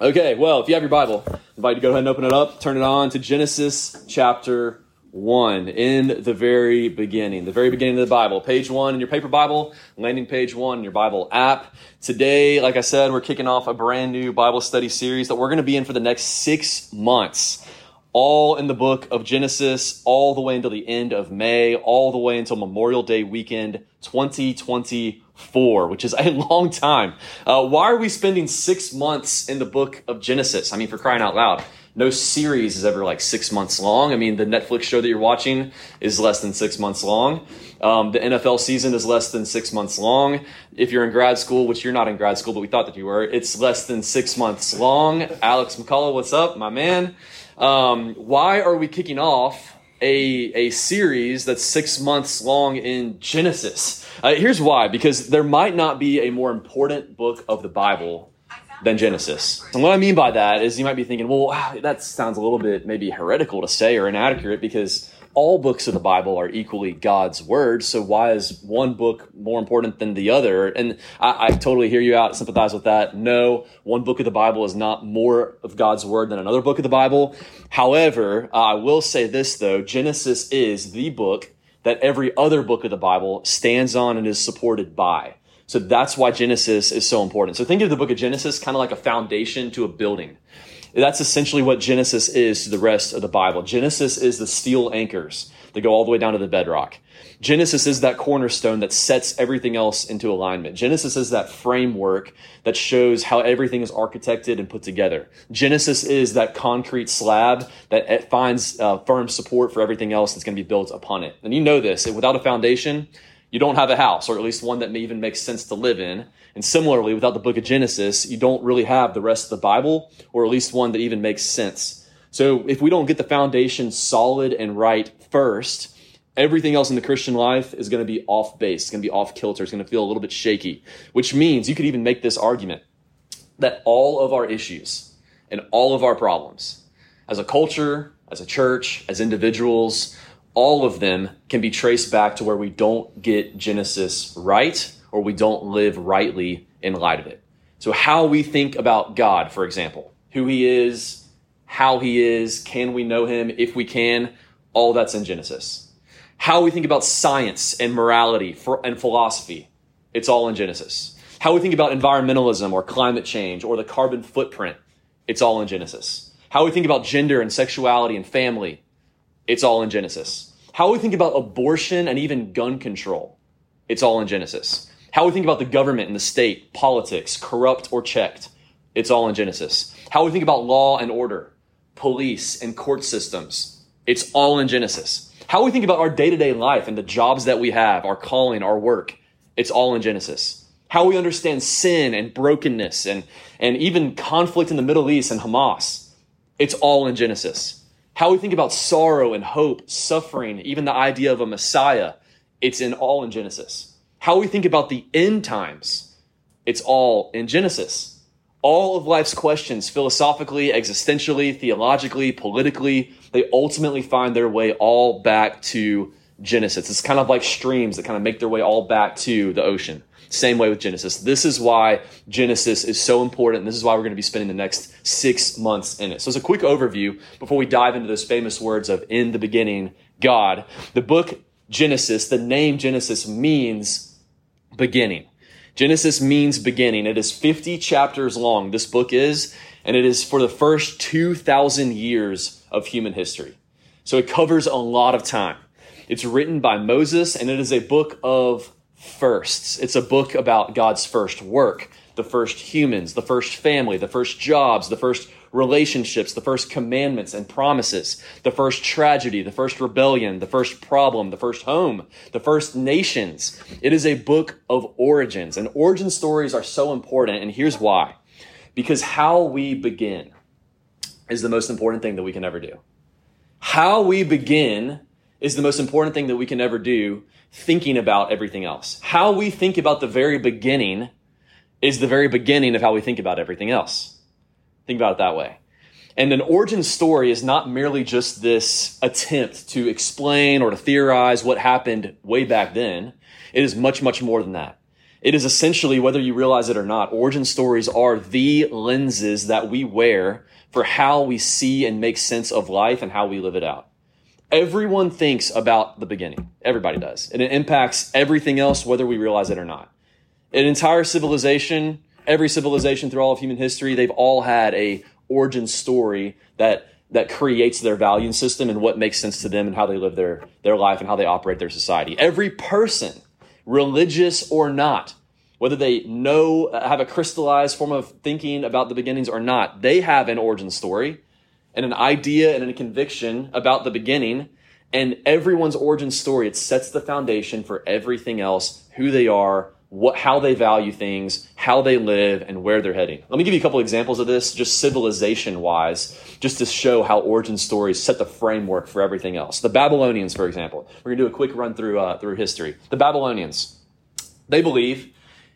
Okay, well, if you have your Bible, I invite you to go ahead and open it up, turn it on to Genesis chapter 1, in the very beginning, the very beginning of the Bible. Page 1 in your paper Bible, landing page 1 in your Bible app. Today, like I said, we're kicking off a brand new Bible study series that we're going to be in for the next six months. All in the book of Genesis, all the way until the end of May, all the way until Memorial Day weekend 2020 four, which is a long time. Uh, why are we spending six months in the book of Genesis? I mean, for crying out loud. No series is ever like six months long. I mean, the Netflix show that you're watching is less than six months long. Um, the NFL season is less than six months long. If you're in grad school, which you're not in grad school, but we thought that you were, it's less than six months long. Alex McCullough, what's up, my man? Um, why are we kicking off a, a series that's six months long in Genesis? Uh, here's why because there might not be a more important book of the Bible than Genesis. And what I mean by that is you might be thinking, well, that sounds a little bit maybe heretical to say or inaccurate because all books of the Bible are equally God's word. So why is one book more important than the other? And I, I, totally hear you out, sympathize with that. No, one book of the Bible is not more of God's word than another book of the Bible. However, I will say this though, Genesis is the book that every other book of the Bible stands on and is supported by. So that's why Genesis is so important. So think of the book of Genesis kind of like a foundation to a building. That's essentially what Genesis is to the rest of the Bible. Genesis is the steel anchors that go all the way down to the bedrock. Genesis is that cornerstone that sets everything else into alignment. Genesis is that framework that shows how everything is architected and put together. Genesis is that concrete slab that finds uh, firm support for everything else that's going to be built upon it. And you know this. Without a foundation, you don't have a house, or at least one that may even makes sense to live in. And similarly, without the book of Genesis, you don't really have the rest of the Bible, or at least one that even makes sense. So if we don't get the foundation solid and right first, everything else in the Christian life is going to be off base. It's going to be off kilter. It's going to feel a little bit shaky, which means you could even make this argument that all of our issues and all of our problems as a culture, as a church, as individuals, all of them can be traced back to where we don't get Genesis right or we don't live rightly in light of it. So, how we think about God, for example, who He is, how He is, can we know Him? If we can, all that's in Genesis. How we think about science and morality and philosophy, it's all in Genesis. How we think about environmentalism or climate change or the carbon footprint, it's all in Genesis. How we think about gender and sexuality and family, it's all in Genesis. How we think about abortion and even gun control, it's all in Genesis. How we think about the government and the state, politics, corrupt or checked, it's all in Genesis. How we think about law and order, police and court systems, it's all in Genesis. How we think about our day to day life and the jobs that we have, our calling, our work, it's all in Genesis. How we understand sin and brokenness and, and even conflict in the Middle East and Hamas, it's all in Genesis how we think about sorrow and hope, suffering, even the idea of a Messiah, it's in all in Genesis. How we think about the end times, it's all in Genesis. All of life's questions, philosophically, existentially, theologically, politically, they ultimately find their way all back to Genesis. It's kind of like streams that kind of make their way all back to the ocean. Same way with Genesis. This is why Genesis is so important. This is why we're going to be spending the next six months in it. So, as a quick overview, before we dive into those famous words of in the beginning, God, the book Genesis, the name Genesis means beginning. Genesis means beginning. It is 50 chapters long, this book is, and it is for the first 2,000 years of human history. So, it covers a lot of time. It's written by Moses, and it is a book of firsts. It's a book about God's first work, the first humans, the first family, the first jobs, the first relationships, the first commandments and promises, the first tragedy, the first rebellion, the first problem, the first home, the first nations. It is a book of origins, and origin stories are so important, and here's why. Because how we begin is the most important thing that we can ever do. How we begin is the most important thing that we can ever do thinking about everything else. How we think about the very beginning is the very beginning of how we think about everything else. Think about it that way. And an origin story is not merely just this attempt to explain or to theorize what happened way back then. It is much, much more than that. It is essentially, whether you realize it or not, origin stories are the lenses that we wear for how we see and make sense of life and how we live it out. Everyone thinks about the beginning. Everybody does. And it impacts everything else, whether we realize it or not. An entire civilization, every civilization through all of human history, they've all had a origin story that that creates their value system and what makes sense to them and how they live their, their life and how they operate their society. Every person, religious or not, whether they know, have a crystallized form of thinking about the beginnings or not, they have an origin story and an idea and a conviction about the beginning. And everyone's origin story, it sets the foundation for everything else, who they are, what, how they value things, how they live, and where they're heading. Let me give you a couple examples of this, just civilization wise, just to show how origin stories set the framework for everything else. The Babylonians, for example, we're gonna do a quick run through uh, through history. The Babylonians, they believe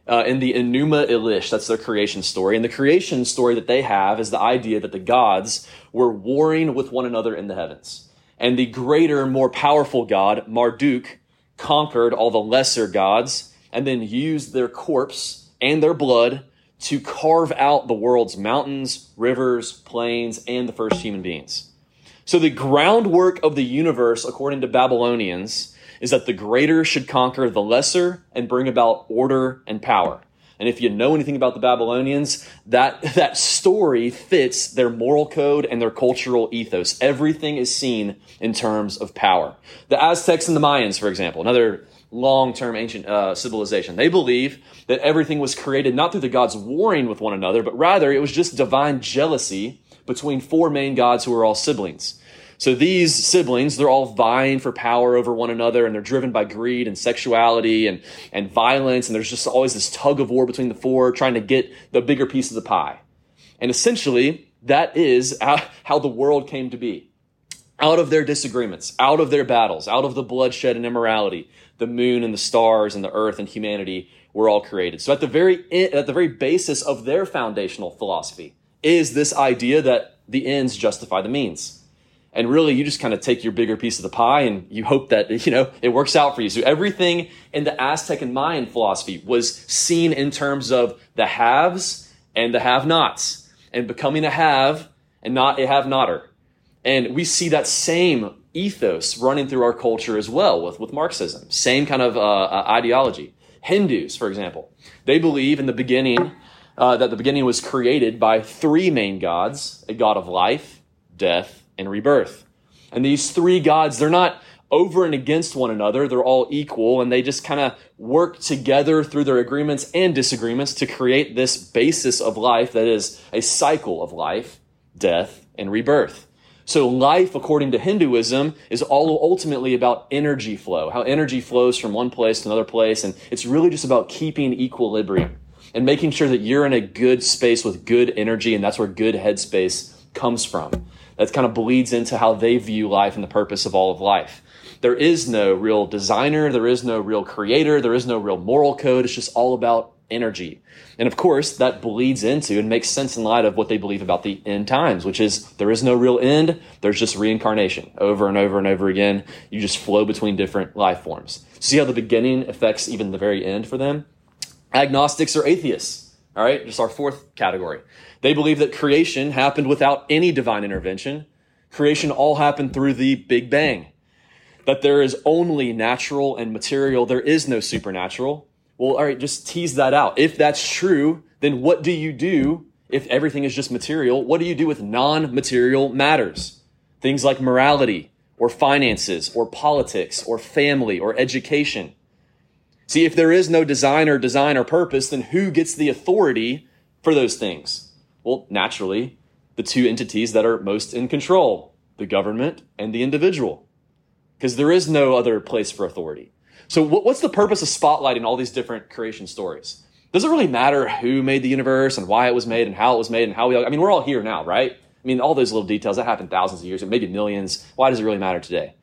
uh, in the Enuma Elish, that's their creation story, and the creation story that they have is the idea that the gods were warring with one another in the heavens, and the greater, more powerful god Marduk conquered all the lesser gods and then used their corpse and their blood to carve out the world's mountains, rivers, plains, and the first human beings. So the groundwork of the universe, according to Babylonians, is that the greater should conquer the lesser and bring about order and power. And if you know anything about the Babylonians, that, that story fits their moral code and their cultural ethos. Everything is seen in terms of power. The Aztecs and the Mayans, for example, another long term ancient uh, civilization. They believe that everything was created not through the gods warring with one another, but rather it was just divine jealousy between four main gods who are all siblings. So these siblings, they're all vying for power over one another and they're driven by greed and sexuality and, and violence. And there's just always this tug of war between the four trying to get the bigger piece of the pie. And essentially, that is how the world came to be. Out of their disagreements, out of their battles, out of the bloodshed and immorality, the moon and the stars and the earth and humanity were all created. So at the very at the very basis of their foundational philosophy is this idea that the ends justify the means. And really you just kind of take your bigger piece of the pie and you hope that you know it works out for you. So everything in the Aztec and Mayan philosophy was seen in terms of the haves and the have-nots and becoming a have and not a have-notter. And we see that same ethos running through our culture as well with, with Marxism. Same kind of uh, uh, ideology. Hindus, for example, they believe in the beginning uh, that the beginning was created by three main gods a god of life, death, and rebirth. And these three gods, they're not over and against one another. They're all equal and they just kind of work together through their agreements and disagreements to create this basis of life that is a cycle of life, death, and rebirth. So life, according to Hinduism, is all ultimately about energy flow, how energy flows from one place to another place. And it's really just about keeping equilibrium and making sure that you're in a good space with good energy. And that's where good headspace comes from. That kind of bleeds into how they view life and the purpose of all of life. There is no real designer. There is no real creator. There is no real moral code. It's just all about energy. And of course, that bleeds into and makes sense in light of what they believe about the end times, which is there is no real end. There's just reincarnation over and over and over again. You just flow between different life forms. See how the beginning affects even the very end for them? Agnostics or atheists. All right. Just our fourth category. They believe that creation happened without any divine intervention. Creation all happened through the Big Bang. That there is only natural and material. There is no supernatural well, all right, just tease that out. If that's true, then what do you do if everything is just material? What do you do with non material matters? Things like morality, or finances, or politics, or family, or education. See, if there is no design or design or purpose, then who gets the authority for those things? Well, naturally, the two entities that are most in control the government and the individual. Because there is no other place for authority. So, what's the purpose of spotlighting all these different creation stories? Does it really matter who made the universe and why it was made and how it was made and how we all, I mean, we're all here now, right? I mean, all those little details that happened thousands of years, maybe millions. Why does it really matter today?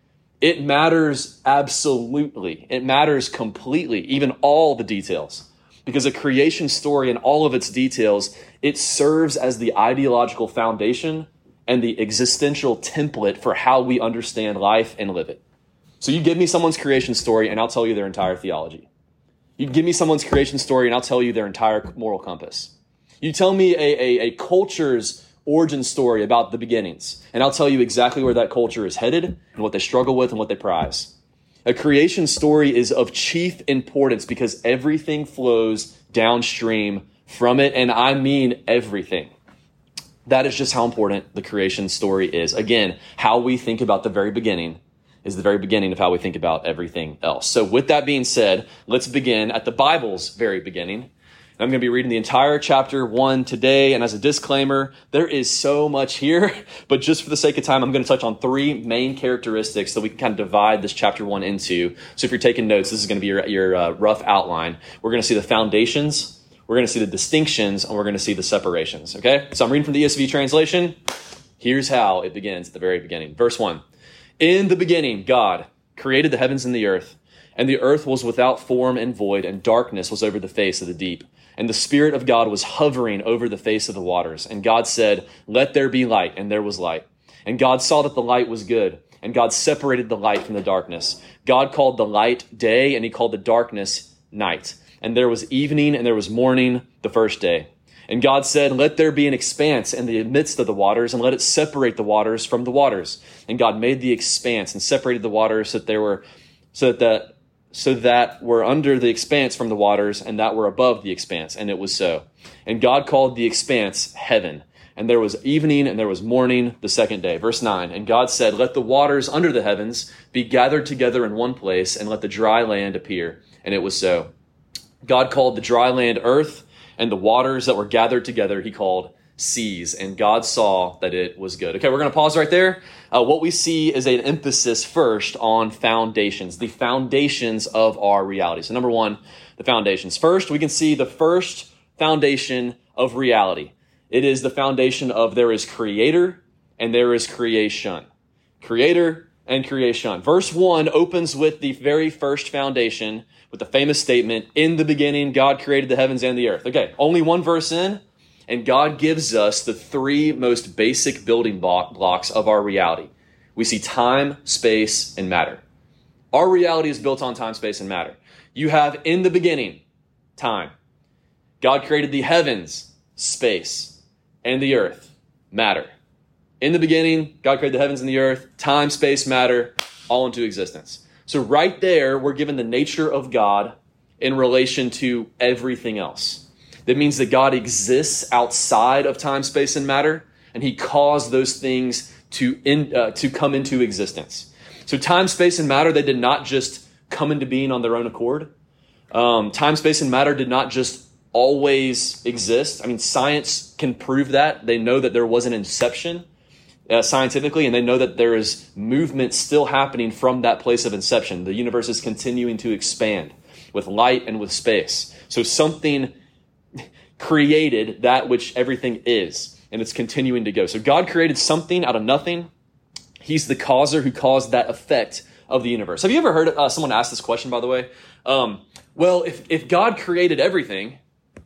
It matters absolutely. It matters completely, even all the details. Because a creation story and all of its details, it serves as the ideological foundation and the existential template for how we understand life and live it. So you give me someone's creation story and I'll tell you their entire theology. You give me someone's creation story, and I'll tell you their entire moral compass. You tell me a, a, a culture's origin story about the beginnings, and I'll tell you exactly where that culture is headed and what they struggle with and what they prize. A creation story is of chief importance because everything flows downstream from it, and I mean everything. That is just how important the creation story is. Again, how we think about the very beginning is the very beginning of how we think about everything else. So, with that being said, let's begin at the Bible's very beginning. I'm going to be reading the entire chapter one today. And as a disclaimer, there is so much here, but just for the sake of time, I'm going to touch on three main characteristics that we can kind of divide this chapter one into. So if you're taking notes, this is going to be your, your uh, rough outline. We're going to see the foundations, we're going to see the distinctions, and we're going to see the separations. Okay? So I'm reading from the ESV translation. Here's how it begins at the very beginning. Verse one. In the beginning, God created the heavens and the earth, and the earth was without form and void, and darkness was over the face of the deep and the Spirit of God was hovering over the face of the waters. And God said, Let there be light, and there was light. And God saw that the light was good, and God separated the light from the darkness. God called the light day, and he called the darkness night. And there was evening, and there was morning the first day. And God said, Let there be an expanse in the midst of the waters, and let it separate the waters from the waters. And God made the expanse and separated the waters so that there were so that the so that were under the expanse from the waters and that were above the expanse. And it was so. And God called the expanse heaven. And there was evening and there was morning the second day. Verse 9. And God said, Let the waters under the heavens be gathered together in one place, and let the dry land appear. And it was so. God called the dry land earth, and the waters that were gathered together he called seas, and God saw that it was good. Okay, we're going to pause right there. Uh, what we see is an emphasis first on foundations, the foundations of our reality. So, number one, the foundations. First, we can see the first foundation of reality. It is the foundation of there is creator and there is creation. Creator and creation. Verse 1 opens with the very first foundation with the famous statement, In the beginning, God created the heavens and the earth. Okay, only one verse in, and God gives us the three most basic building blocks of our reality. We see time, space, and matter. Our reality is built on time, space, and matter. You have in the beginning, time. God created the heavens, space, and the earth, matter. In the beginning, God created the heavens and the earth, time, space, matter, all into existence. So, right there, we're given the nature of God in relation to everything else. That means that God exists outside of time, space, and matter, and He caused those things to, in, uh, to come into existence. So, time, space, and matter, they did not just come into being on their own accord. Um, time, space, and matter did not just always exist. I mean, science can prove that. They know that there was an inception uh, scientifically, and they know that there is movement still happening from that place of inception. The universe is continuing to expand with light and with space. So something created that which everything is, and it's continuing to go. So God created something out of nothing. He's the causer who caused that effect of the universe. Have you ever heard uh, someone ask this question, by the way? Um, well, if, if God created everything,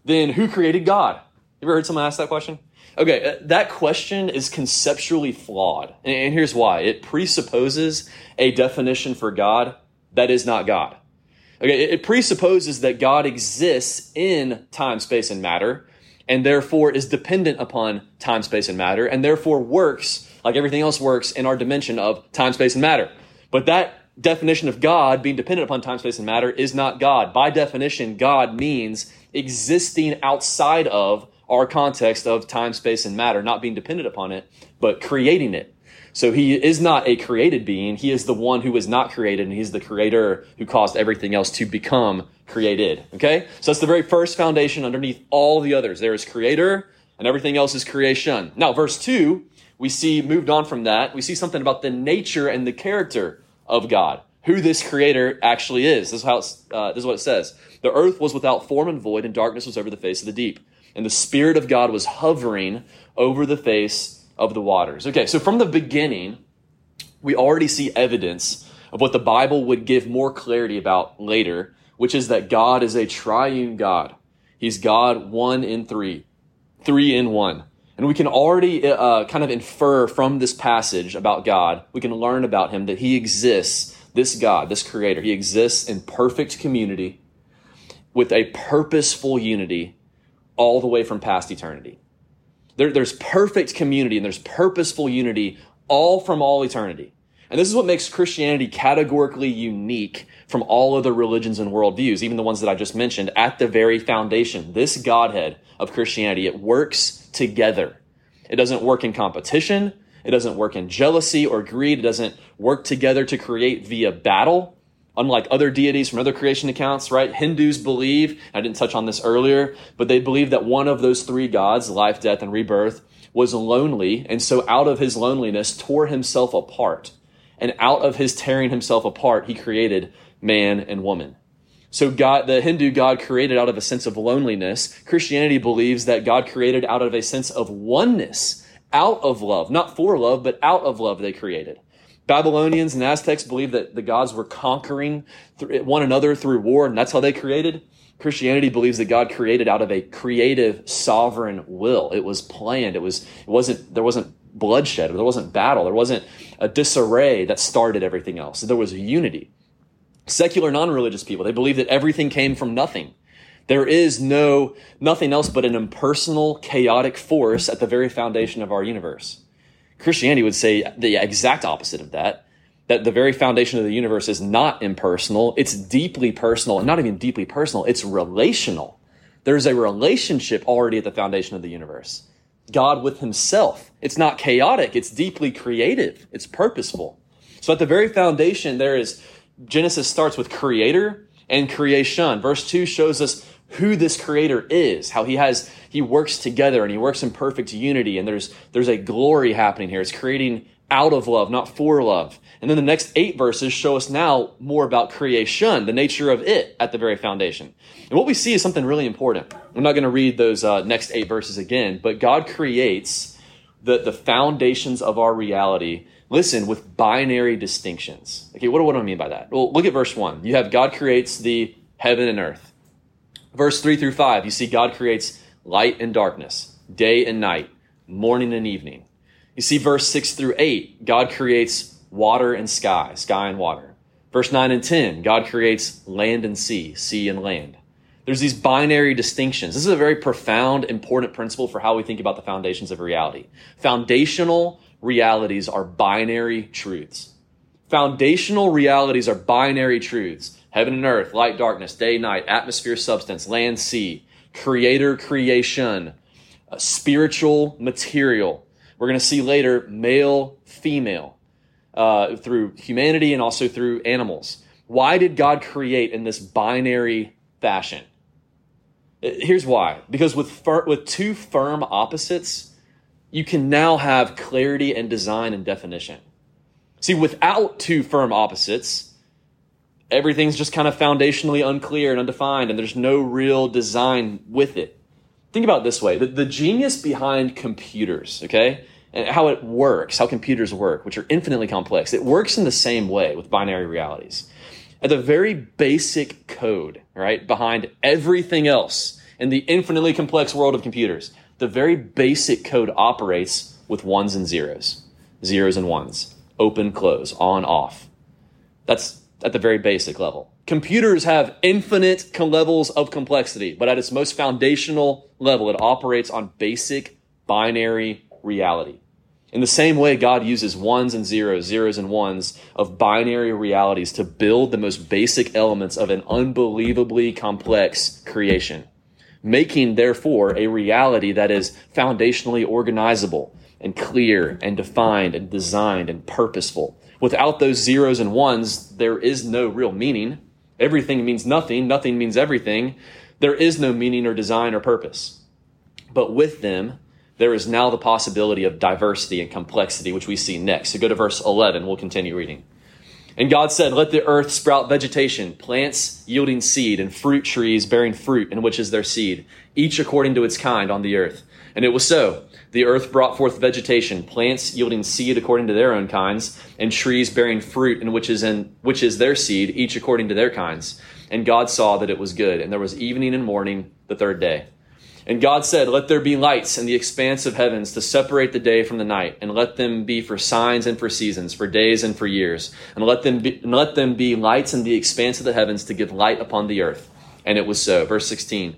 then who created God? You ever heard someone ask that question? Okay, uh, that question is conceptually flawed. And, and here's why it presupposes a definition for God that is not God. Okay, it presupposes that God exists in time, space, and matter, and therefore is dependent upon time, space, and matter, and therefore works like everything else works in our dimension of time, space, and matter. But that definition of God being dependent upon time, space, and matter is not God. By definition, God means existing outside of our context of time, space, and matter, not being dependent upon it, but creating it. So he is not a created being. He is the one who was not created, and he's the creator who caused everything else to become created. Okay? So that's the very first foundation underneath all the others. There is creator, and everything else is creation. Now, verse 2, we see, moved on from that, we see something about the nature and the character of God, who this creator actually is. This is, how uh, this is what it says. The earth was without form and void, and darkness was over the face of the deep. And the Spirit of God was hovering over the face of the waters. Okay, so from the beginning, we already see evidence of what the Bible would give more clarity about later, which is that God is a triune God. He's God one in three, three in one. And we can already uh, kind of infer from this passage about God, we can learn about him that he exists, this God, this creator, he exists in perfect community with a purposeful unity all the way from past eternity. There, there's perfect community and there's purposeful unity all from all eternity. And this is what makes Christianity categorically unique from all other religions and worldviews, even the ones that I just mentioned, at the very foundation. This Godhead of Christianity, it works together. It doesn't work in competition. It doesn't work in jealousy or greed. It doesn't work together to create via battle. Unlike other deities from other creation accounts, right? Hindus believe, I didn't touch on this earlier, but they believe that one of those three gods, life, death, and rebirth, was lonely, and so out of his loneliness tore himself apart. And out of his tearing himself apart, he created man and woman. So God, the Hindu God created out of a sense of loneliness. Christianity believes that God created out of a sense of oneness, out of love, not for love, but out of love they created. Babylonians and Aztecs believed that the gods were conquering one another through war, and that's how they created. Christianity believes that God created out of a creative, sovereign will. It was planned. It was. It wasn't. There wasn't bloodshed. There wasn't battle. There wasn't a disarray that started everything else. There was unity. Secular, non-religious people they believe that everything came from nothing. There is no nothing else but an impersonal, chaotic force at the very foundation of our universe. Christianity would say the exact opposite of that. That the very foundation of the universe is not impersonal, it's deeply personal, and not even deeply personal, it's relational. There's a relationship already at the foundation of the universe. God with himself. It's not chaotic, it's deeply creative, it's purposeful. So at the very foundation, there is Genesis starts with creator and creation. Verse 2 shows us who this creator is, how he has he works together and he works in perfect unity and there's there's a glory happening here. It's creating out of love, not for love. And then the next 8 verses show us now more about creation, the nature of it at the very foundation. And what we see is something really important. I'm not going to read those uh, next 8 verses again, but God creates the the foundations of our reality listen with binary distinctions. Okay, what, what do I mean by that? Well, look at verse 1. You have God creates the heaven and earth. Verse 3 through 5, you see God creates light and darkness, day and night, morning and evening. You see verse 6 through 8, God creates water and sky, sky and water. Verse 9 and 10, God creates land and sea, sea and land. There's these binary distinctions. This is a very profound, important principle for how we think about the foundations of reality. Foundational realities are binary truths. Foundational realities are binary truths heaven and earth, light, darkness, day, night, atmosphere, substance, land, sea, creator, creation, uh, spiritual, material. We're going to see later male, female, uh, through humanity and also through animals. Why did God create in this binary fashion? Uh, here's why. Because with, fir- with two firm opposites, you can now have clarity and design and definition. See, without two firm opposites, everything's just kind of foundationally unclear and undefined, and there's no real design with it. Think about this way the, the genius behind computers, okay, and how it works, how computers work, which are infinitely complex, it works in the same way with binary realities. At the very basic code, right, behind everything else in the infinitely complex world of computers, the very basic code operates with ones and zeros, zeros and ones, open, close, on, off. That's at the very basic level. Computers have infinite levels of complexity, but at its most foundational level, it operates on basic binary reality. In the same way, God uses ones and zeros, zeros and ones of binary realities to build the most basic elements of an unbelievably complex creation, making, therefore, a reality that is foundationally organizable and clear and defined and designed and purposeful Without those zeros and ones, there is no real meaning. Everything means nothing, nothing means everything. There is no meaning or design or purpose. But with them, there is now the possibility of diversity and complexity, which we see next. So go to verse 11. We'll continue reading. And God said, Let the earth sprout vegetation, plants yielding seed, and fruit trees bearing fruit, in which is their seed, each according to its kind on the earth. And it was so. The earth brought forth vegetation, plants yielding seed according to their own kinds, and trees bearing fruit, in which is in which is their seed, each according to their kinds. And God saw that it was good. And there was evening and morning the third day. And God said, Let there be lights in the expanse of heavens to separate the day from the night, and let them be for signs and for seasons, for days and for years. And let them be, and let them be lights in the expanse of the heavens to give light upon the earth. And it was so. Verse 16.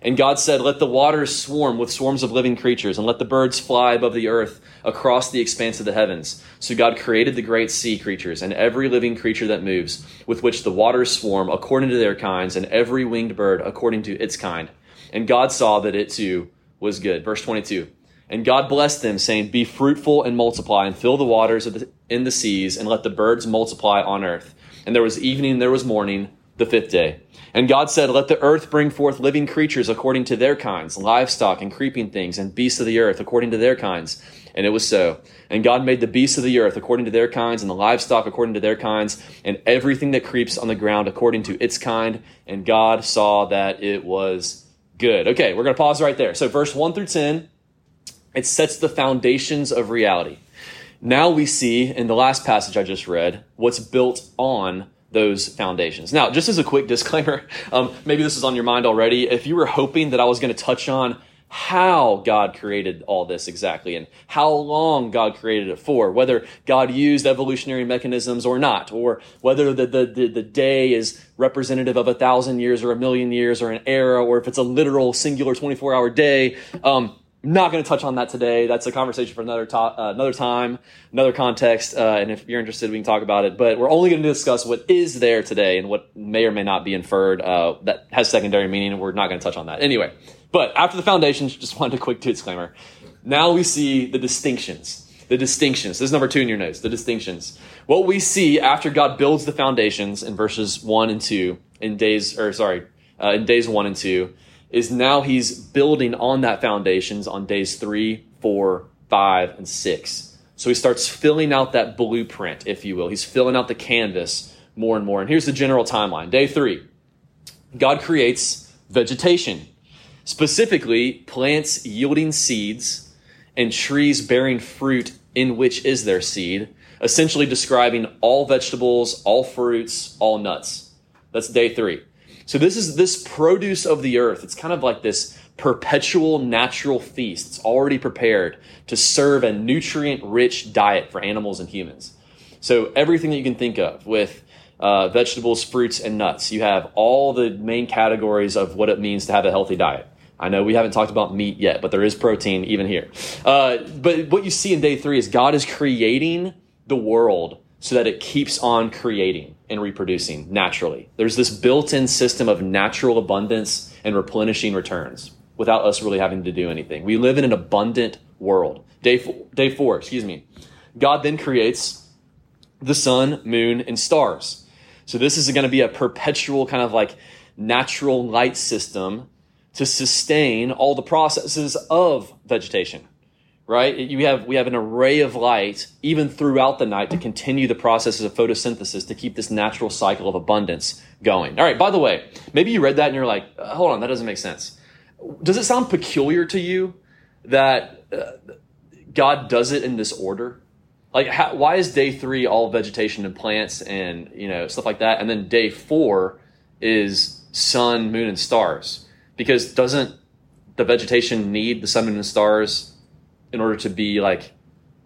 And God said, Let the waters swarm with swarms of living creatures, and let the birds fly above the earth across the expanse of the heavens. So God created the great sea creatures, and every living creature that moves, with which the waters swarm according to their kinds, and every winged bird according to its kind. And God saw that it too was good. Verse 22. And God blessed them, saying, Be fruitful and multiply, and fill the waters the, in the seas, and let the birds multiply on earth. And there was evening, and there was morning, the fifth day. And God said, Let the earth bring forth living creatures according to their kinds, livestock and creeping things, and beasts of the earth according to their kinds. And it was so. And God made the beasts of the earth according to their kinds, and the livestock according to their kinds, and everything that creeps on the ground according to its kind. And God saw that it was good. Okay, we're going to pause right there. So, verse 1 through 10, it sets the foundations of reality. Now we see in the last passage I just read what's built on those foundations. Now, just as a quick disclaimer, um, maybe this is on your mind already. If you were hoping that I was going to touch on how God created all this exactly and how long God created it for, whether God used evolutionary mechanisms or not, or whether the, the, the, the, day is representative of a thousand years or a million years or an era, or if it's a literal singular 24 hour day. Um, not going to touch on that today. That's a conversation for another to- uh, another time, another context. Uh, and if you're interested, we can talk about it. But we're only going to discuss what is there today and what may or may not be inferred uh, that has secondary meaning. And we're not going to touch on that anyway. But after the foundations, just wanted a quick disclaimer. Now we see the distinctions. The distinctions. This is number two in your notes. The distinctions. What we see after God builds the foundations in verses one and two in days, or sorry, uh, in days one and two is now he's building on that foundations on days three, four, five, and six. So he starts filling out that blueprint, if you will. He's filling out the canvas more and more. And here's the general timeline. Day three, God creates vegetation, specifically plants yielding seeds and trees bearing fruit in which is their seed, essentially describing all vegetables, all fruits, all nuts. That's day three. So this is this produce of the earth. It's kind of like this perpetual natural feast. It's already prepared to serve a nutrient rich diet for animals and humans. So everything that you can think of with uh, vegetables, fruits, and nuts. You have all the main categories of what it means to have a healthy diet. I know we haven't talked about meat yet, but there is protein even here. Uh, but what you see in day three is God is creating the world so that it keeps on creating and reproducing naturally. There's this built in system of natural abundance and replenishing returns without us really having to do anything. We live in an abundant world. Day four, day four, excuse me. God then creates the sun, moon, and stars. So this is going to be a perpetual kind of like natural light system to sustain all the processes of vegetation right? You have, we have an array of light even throughout the night to continue the processes of photosynthesis to keep this natural cycle of abundance going. All right, by the way, maybe you read that and you're like, uh, hold on, that doesn't make sense. Does it sound peculiar to you that uh, God does it in this order? Like, how, why is day three all vegetation and plants and, you know, stuff like that? And then day four is sun, moon, and stars? Because doesn't the vegetation need the sun, moon, and stars in order to be like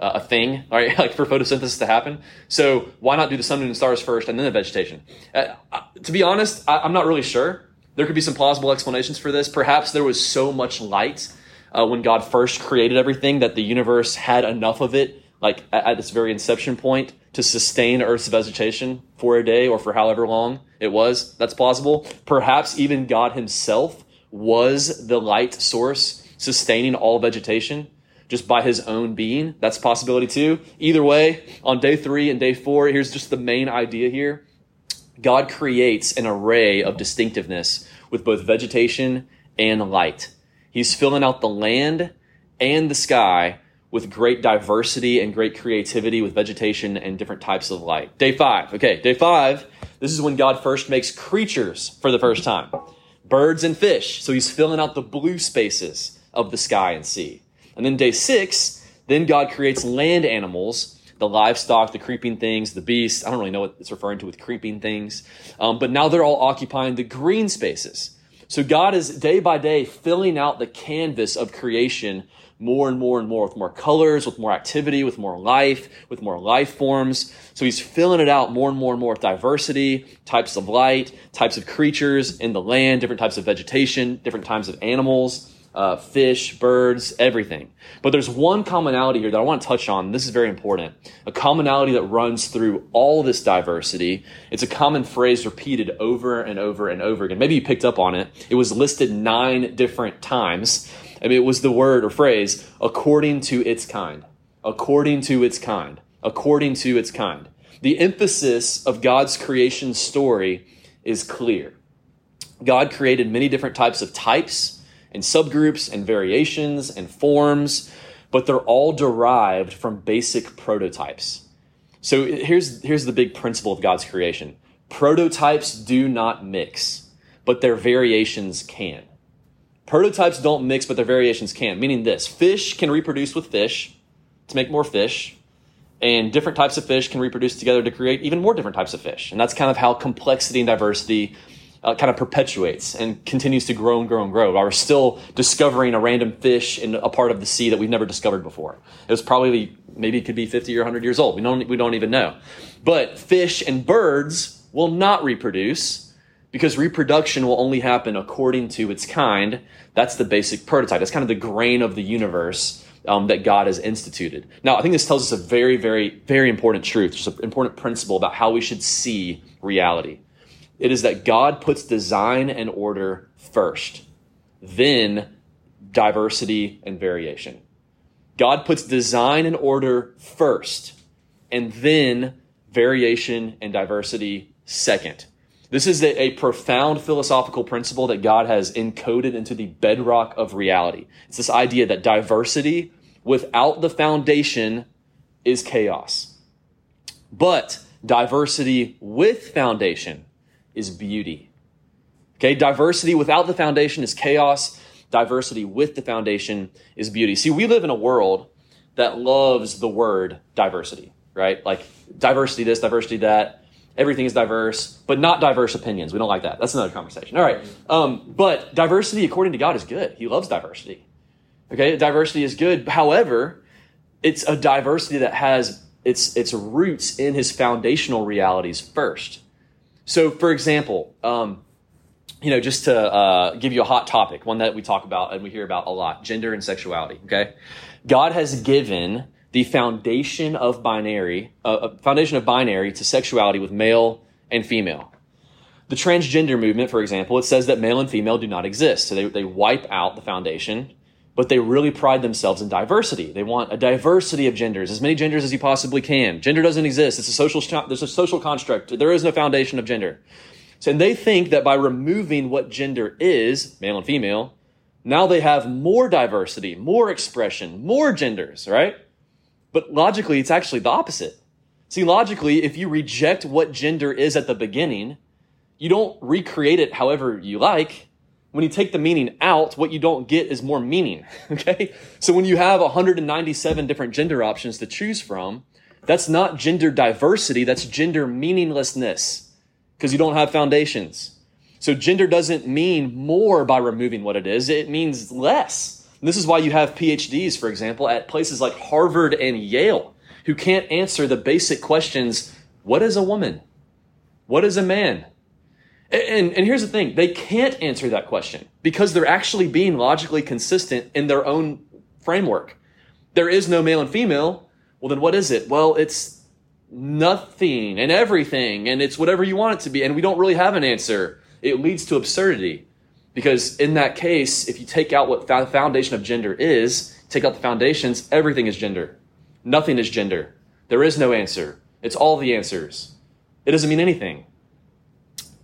uh, a thing, right? like for photosynthesis to happen. So why not do the sun, moon, and stars first, and then the vegetation? Uh, to be honest, I, am not really sure. There could be some plausible explanations for this. Perhaps there was so much light uh, when God first created everything that the universe had enough of it, like at, at very inception point, to sustain Earth's vegetation for a day or for however long it was. That's plausible. Perhaps even God Himself was the light source sustaining all vegetation just by his own being. That's a possibility too. Either way, on day three and day four, here's just the main idea here God creates an array of distinctiveness with both vegetation and light. He's filling out the land and the sky with great diversity and great creativity with vegetation and different types of light. Day five. Okay, day five, this is when God first makes creatures for the first time birds and fish. So he's filling out the blue spaces of the sky and sea. And then day six, then God creates land animals the livestock, the creeping things, the beasts. I don't really know what it's referring to with creeping things. Um, but now they're all occupying the green spaces. So God is day by day filling out the canvas of creation more and more and more with more colors, with more activity, with more life, with more life forms. So he's filling it out more and more and more with diversity, types of light, types of creatures in the land, different types of vegetation, different types of animals. Uh, fish, birds, everything. But there's one commonality here that I want to touch on. This is very important. A commonality that runs through all this diversity. It's a common phrase repeated over and over and over again. Maybe you picked up on it. It was listed nine different times. I mean, it was the word or phrase, according to its kind. According to its kind. According to its kind. The emphasis of God's creation story is clear. God created many different types of types and subgroups and variations and forms, but they're all derived from basic prototypes. So here's, here's the big principle of God's creation prototypes do not mix, but their variations can. Prototypes don't mix, but their variations can. Meaning this fish can reproduce with fish to make more fish, and different types of fish can reproduce together to create even more different types of fish. And that's kind of how complexity and diversity uh, kind of perpetuates and continues to grow and grow and grow. While we're still discovering a random fish in a part of the sea that we've never discovered before. It was probably maybe it could be 50 or 100 years old. We don't we don't even know. But fish and birds will not reproduce because reproduction will only happen according to its kind. That's the basic prototype. That's kind of the grain of the universe um, that God has instituted. Now, I think this tells us a very, very, very important truth, just an important principle about how we should see reality. It is that God puts design and order first, then diversity and variation. God puts design and order first, and then variation and diversity second. This is a, a, profound philosophical principle that God has encoded into the bedrock of reality. It's this idea that diversity without the foundation is chaos. But diversity with foundation is beauty. Okay, diversity without the foundation is chaos. Diversity with the foundation is beauty. See, we live in a world that loves the word diversity, right? Like diversity this, diversity that everything is diverse, but not diverse opinions. We don't like that. That's another conversation. All right. Um, but diversity, according to God, is good. He loves diversity. Okay, diversity is good. However, it's a diversity that has its its roots in His foundational realities first. So, for example, um, you know, just to uh, give you a hot topic, one that we talk about and we hear about a lot: gender and sexuality. Okay, God has given the foundation of binary, uh, foundation of binary to sexuality with male and female. The transgender movement, for example, it says that male and female do not exist. So they, they wipe out the foundation, but they really pride themselves in diversity. They want a diversity of genders, as many genders as you possibly can. Gender doesn't exist. It's a social, there's a social construct. There is no foundation of gender. So, and they think that by removing what gender is, male and female, now they have more diversity, more expression, more genders, right? But logically, it's actually the opposite. See, logically, if you reject what gender is at the beginning, you don't recreate it however you like. When you take the meaning out, what you don't get is more meaning. Okay? So when you have 197 different gender options to choose from, that's not gender diversity, that's gender meaninglessness because you don't have foundations. So gender doesn't mean more by removing what it is, it means less. And this is why you have PhDs, for example, at places like Harvard and Yale, who can't answer the basic questions what is a woman? What is a man? And, and, here's the thing they can't answer that question because they're actually being logically consistent in their own framework. There is no male and female. Well, then what is it? Well, it's nothing and everything, and it's whatever you want it to be. And we don't really have an answer. It leads to absurdity. Because in that case, if you take out what the foundation of gender is, take out the foundations, everything is gender. Nothing is gender. There is no answer. It's all the answers. It doesn't mean anything.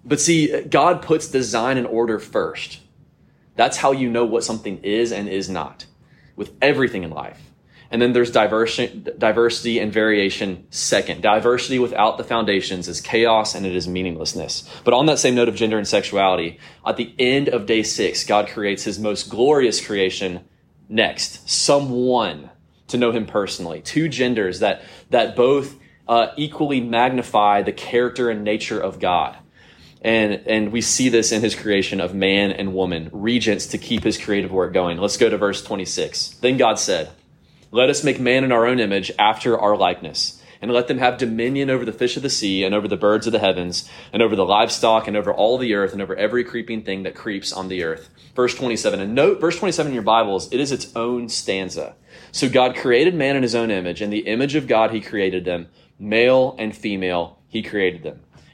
But see, God puts design and order first. That's how you know what something is and is not with everything in life. And then there's diversity and variation second. Diversity without the foundations is chaos and it is meaninglessness. But on that same note of gender and sexuality, at the end of day six, God creates his most glorious creation next. Someone. to know him personally. Two genders that, that both uh, equally magnify the character and nature of God. And, and we see this in his creation of man and woman, regents to keep his creative work going. Let's go to verse 26. Then God said, Let us make man in our own image after our likeness, and let them have dominion over the fish of the sea, and over the birds of the heavens, and over the livestock, and over all the earth, and over every creeping thing that creeps on the earth. Verse 27. And note, verse 27 in your Bibles, it is its own stanza. So God created man in his own image. In the image of God, he created them. Male and female, he created them.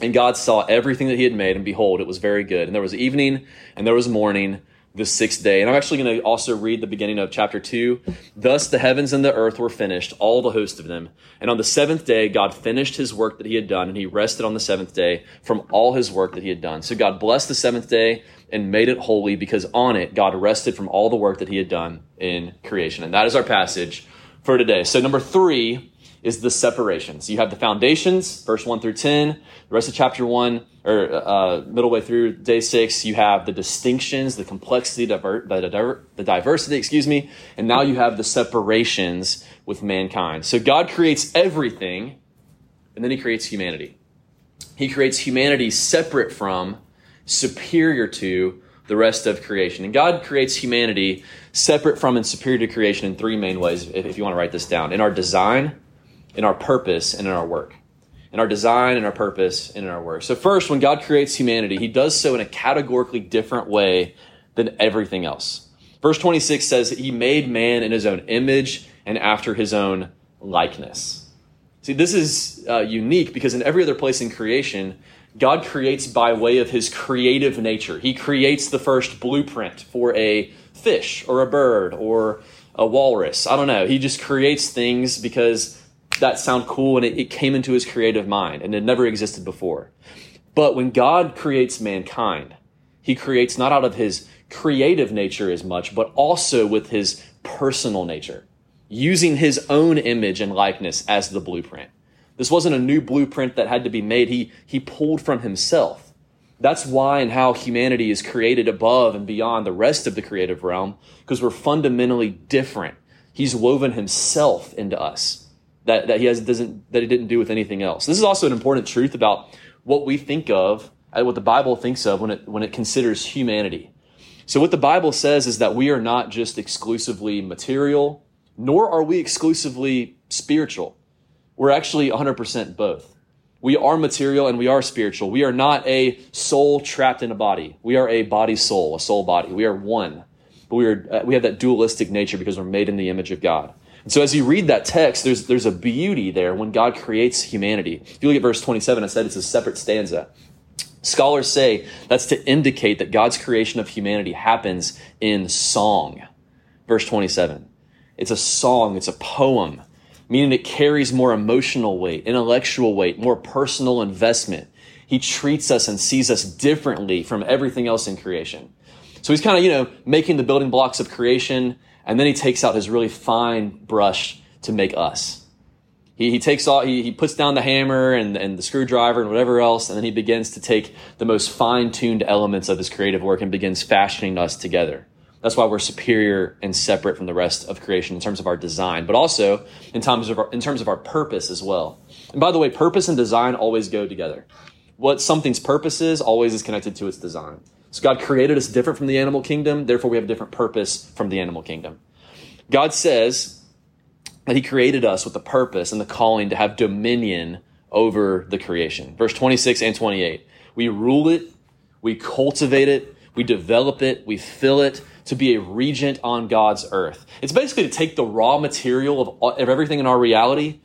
And God saw everything that he had made, and behold, it was very good. And there was evening, and there was morning, the sixth day. And I'm actually going to also read the beginning of chapter 2. Thus the heavens and the earth were finished, all the host of them. And on the seventh day, God finished his work that he had done, and he rested on the seventh day from all his work that he had done. So God blessed the seventh day and made it holy because on it, God rested from all the work that he had done in creation. And that is our passage for today. So, number three is the separations. You have the foundations, verse 1 through 10. The rest of chapter 1, or uh, middle way through day 6, you have the distinctions, the complexity, diver- the, the diversity, excuse me. And now you have the separations with mankind. So God creates everything, and then he creates humanity. He creates humanity separate from, superior to, the rest of creation. And God creates humanity separate from and superior to creation in three main ways, if you want to write this down in our design, in our purpose, and in our work. In our design, and our purpose, and in our work. So, first, when God creates humanity, he does so in a categorically different way than everything else. Verse 26 says he made man in his own image and after his own likeness. See, this is uh, unique because in every other place in creation, God creates by way of his creative nature. He creates the first blueprint for a fish or a bird or a walrus. I don't know. He just creates things because that sound cool and it, it came into his creative mind and it never existed before. But when God creates mankind, he creates not out of his creative nature as much, but also with his personal nature, using his own image and likeness as the blueprint. This wasn't a new blueprint that had to be made. He, he pulled from himself. That's why and how humanity is created above and beyond the rest of the creative realm, because we're fundamentally different. He's woven himself into us that, that he has doesn't that he didn't do with anything else. This is also an important truth about what we think of, uh, what the Bible thinks of when it when it considers humanity. So what the Bible says is that we are not just exclusively material, nor are we exclusively spiritual. We're actually 100% both. We are material and we are spiritual. We are not a soul trapped in a body. We are a body soul, a soul body. We are one. But we are uh, we have that dualistic nature because we're made in the image of God. And so as you read that text, there's there's a beauty there when God creates humanity. If you look at verse 27, I said it's a separate stanza. Scholars say that's to indicate that God's creation of humanity happens in song. Verse 27. It's a song, it's a poem meaning it carries more emotional weight, intellectual weight, more personal investment. He treats us and sees us differently from everything else in creation. So he's kind of, you know, making the building blocks of creation, and then he takes out his really fine brush to make us. He, he takes all, he, he puts down the hammer and, and the screwdriver and whatever else, and then he begins to take the most fine tuned elements of his creative work and begins fashioning us together. That's why we're superior and separate from the rest of creation in terms of our design, but also in terms of our, in terms of our purpose as well. And by the way, purpose and design always go together. What something's purpose is always is connected to its design. So God created us different from the animal kingdom, therefore we have a different purpose from the animal kingdom. God says that he created us with the purpose and the calling to have dominion over the creation. Verse 26 and 28. We rule it, we cultivate it, we develop it, we fill it, to be a regent on God's earth. It's basically to take the raw material of, of everything in our reality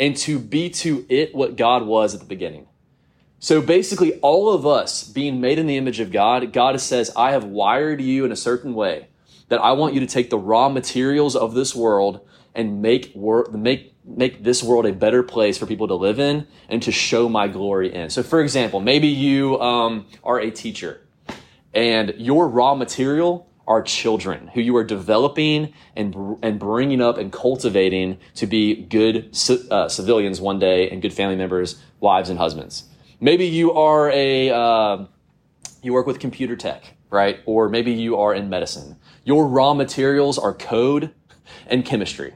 and to be to it what God was at the beginning. So basically, all of us being made in the image of God, God says, I have wired you in a certain way that I want you to take the raw materials of this world and make make make this world a better place for people to live in and to show my glory in. So, for example, maybe you um, are a teacher and your raw material are children who you are developing and, and bringing up and cultivating to be good uh, civilians one day and good family members, wives, and husbands. Maybe you are a, uh, you work with computer tech, right? Or maybe you are in medicine. Your raw materials are code and chemistry.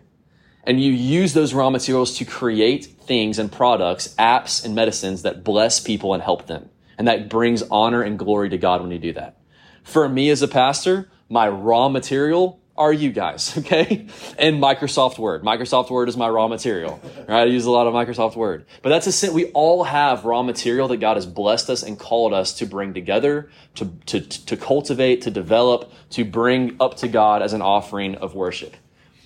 And you use those raw materials to create things and products, apps and medicines that bless people and help them. And that brings honor and glory to God when you do that. For me as a pastor, my raw material are you guys, okay? And Microsoft Word. Microsoft Word is my raw material, right? I use a lot of Microsoft Word. But that's a sin. We all have raw material that God has blessed us and called us to bring together, to, to, to cultivate, to develop, to bring up to God as an offering of worship.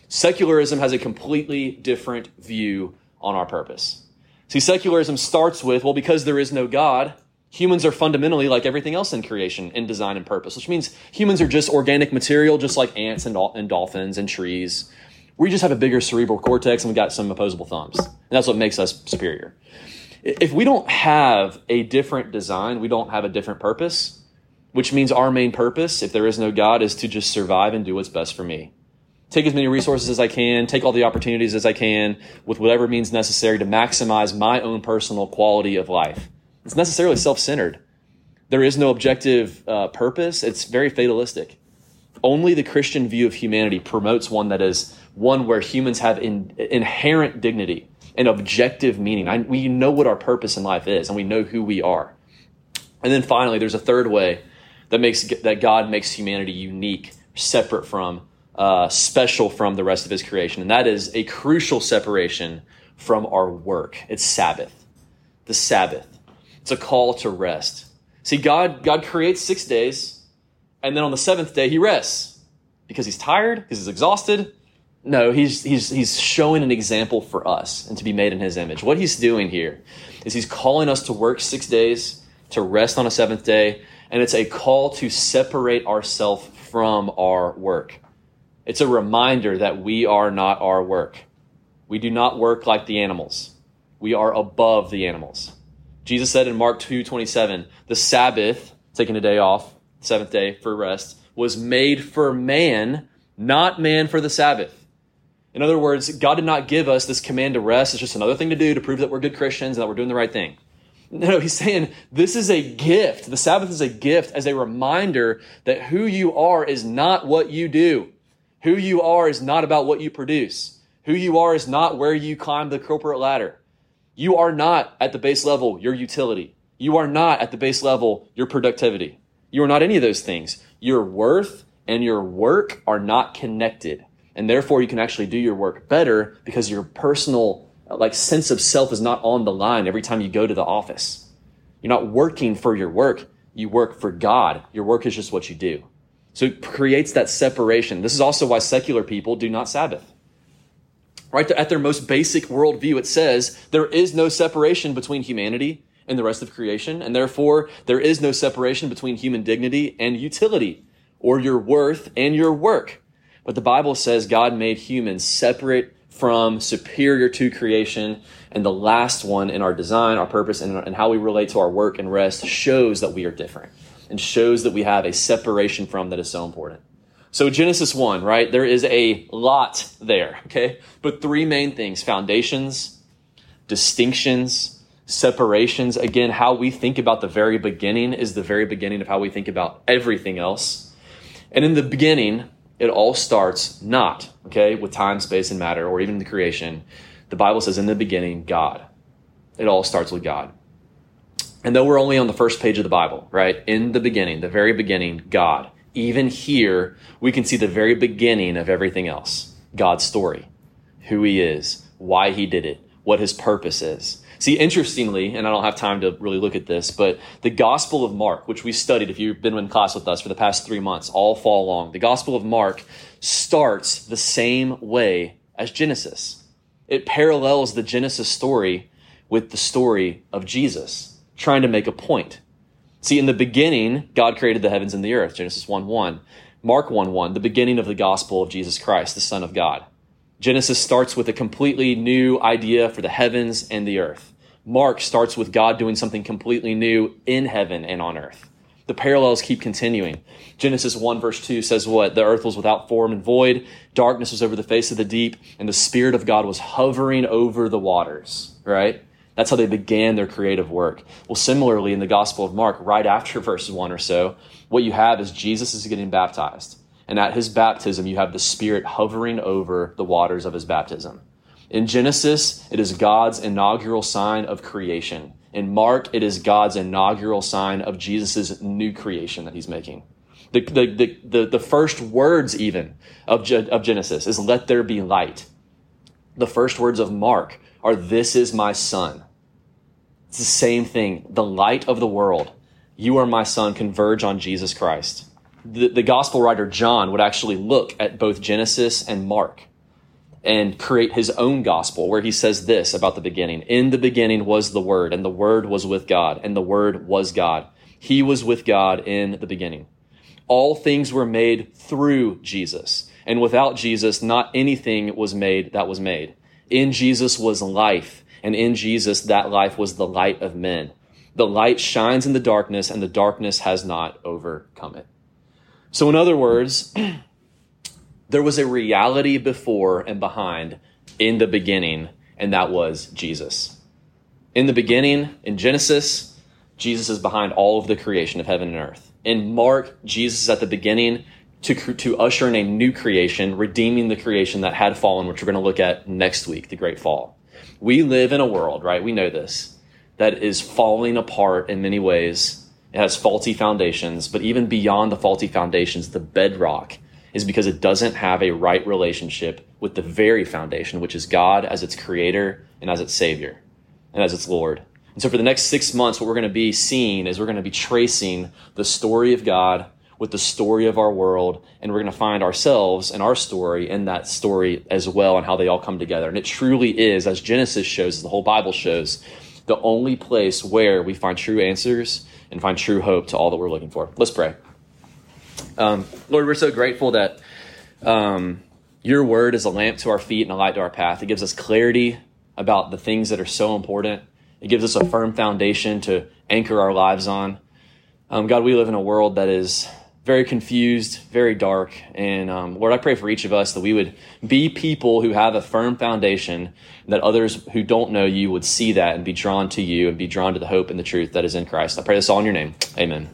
Secularism has a completely different view on our purpose. See, secularism starts with, well, because there is no God, humans are fundamentally like everything else in creation in design and purpose, which means humans are just organic material, just like ants and, and dolphins and trees. We just have a bigger cerebral cortex and we got some opposable thumbs. And that's what makes us superior. If we don't have a different design, we don't have a different purpose, which means our main purpose, if there is no God, is to just survive and do what's best for me. Take as many resources as I can, take all the opportunities as I can with whatever means necessary to maximize my own personal quality of life. It's necessarily self centered. There is no objective uh, purpose. It's very fatalistic. Only the Christian view of humanity promotes one that is one where humans have in, inherent dignity and objective meaning. I, we know what our purpose in life is, and we know who we are. And then finally, there's a third way that makes that God makes humanity unique, separate from, uh, special from the rest of His creation, and that is a crucial separation from our work. It's Sabbath, the Sabbath. It's a call to rest. See, God, God creates six days, and then on the seventh day, he rests because he's tired, because he's exhausted. No, he's, he's, he's showing an example for us and to be made in his image. What he's doing here is he's calling us to work six days, to rest on a seventh day, and it's a call to separate ourselves from our work. It's a reminder that we are not our work. We do not work like the animals. We are above the animals. Jesus said in Mark 2 27, the Sabbath, taking a day off, seventh day for rest, was made for man, not man for the Sabbath. In other words, God did not give us this command to rest. It's just another thing to do to prove that we're good Christians and that we're doing the right thing. No, he's saying this is a gift. The Sabbath is a gift as a reminder that who you are is not what you do. Who you are is not about what you produce. Who you are is not where you climb the corporate ladder. You are not at the base level your utility. You are not at the base level your productivity. You are not any of those things. Your worth and your work are not connected. And therefore you can actually do your work better because your personal like sense of self is not on the line every time you go to the office. You're not working for your work. You work for God. Your work is just what you do. So it creates that separation. This is also why secular people do not Sabbath right at their most basic worldview, it says there is no separation between humanity and the rest of creation, and therefore there is no separation between human dignity and utility, or your worth and your work. But the Bible says God made humans separate from, superior to creation, and the last one in our design, our purpose, and, and how we relate to our work and rest shows that we are different and shows that we have a separation from that is so important. So Genesis 1, right? There is a lot there, okay? But three main things foundations, distinctions, separations. Again, how we think about the very beginning is the very beginning of how we think about everything else. And in the beginning, it all starts not, okay, with time, space, and matter, or even the creation. The Bible says, in the beginning, God. It all starts with God. And though we're only on the first page of the Bible, right? In the beginning, the very beginning, God even here, we can see the very beginning of everything else God's story, who He is, why He did it, what His purpose is. See, interestingly, and I don't have time to really look at this, but the Gospel of Mark, which we studied if you've been in class with us for the past three months, all fall long, the Gospel of Mark starts the same way as Genesis. It parallels the Genesis story with the story of Jesus, trying to make a point. See, in the beginning, God created the heavens and the earth, Genesis 1 1. Mark 1 1, the beginning of the gospel of Jesus Christ, the Son of God. Genesis starts with a completely new idea for the heavens and the earth. Mark starts with God doing something completely new in heaven and on earth. The parallels keep continuing. Genesis 1 verse 2 says what? The earth was without form and void. Darkness was over the face of the deep and the Spirit of God was hovering over the waters, right? That's how they began their creative work. Well, similarly, in the Gospel of Mark, right after verse 1 or so, what you have is Jesus is getting baptized. And at his baptism, you have the Spirit hovering over the waters of his baptism. In Genesis, it is God's inaugural sign of creation. In Mark, it is God's inaugural sign of Jesus' new creation that he's making. The, the, the, the, the first words, even, of, of Genesis is, let there be light. The first words of Mark are, this is my son. It's the same thing. The light of the world. You are my son converge on Jesus Christ. The, the gospel writer John would actually look at both Genesis and Mark and create his own gospel where he says this about the beginning. In the beginning was the Word, and the Word was with God, and the Word was God. He was with God in the beginning. All things were made through Jesus, and without Jesus, not anything was made that was made. In Jesus was life, and in Jesus, that life was the light of men. The light shines in the darkness, and the darkness has not overcome it. So, in other words, there was a reality before and behind in the beginning, and that was Jesus. In the beginning, in Genesis, Jesus is behind all of the creation of heaven and earth. In Mark, Jesus is at the beginning to, to usher in a new creation, redeeming the creation that had fallen, which we're going to look at next week, the great fall. We live in a world, right? We know this, that is falling apart in many ways. It has faulty foundations, but even beyond the faulty foundations, the bedrock is because it doesn't have a right relationship with the very foundation, which is God as its creator and as its savior and as its Lord. And so for the next six months, what we're going to be seeing is we're going to be tracing the story of God with the story of our world, and we're going to find ourselves and our story in that story as well and how they all come together. And it truly is, as Genesis shows, as the whole Bible shows, the only place where we find true answers and find true hope to all that we're looking for. Let's pray. Um, Lord, we're so grateful that um, your word is a lamp to our feet and a light to our path. It gives us clarity about the things that are so important. It gives us a firm foundation to anchor our lives on. Um, God, we live in a world that is very confused, very dark. And um, Lord, I pray for each of us that we would be people who have a firm foundation, that others who don't know you would see that and be drawn to you and be drawn to the hope and the truth that is in Christ. I pray this all in your name. Amen.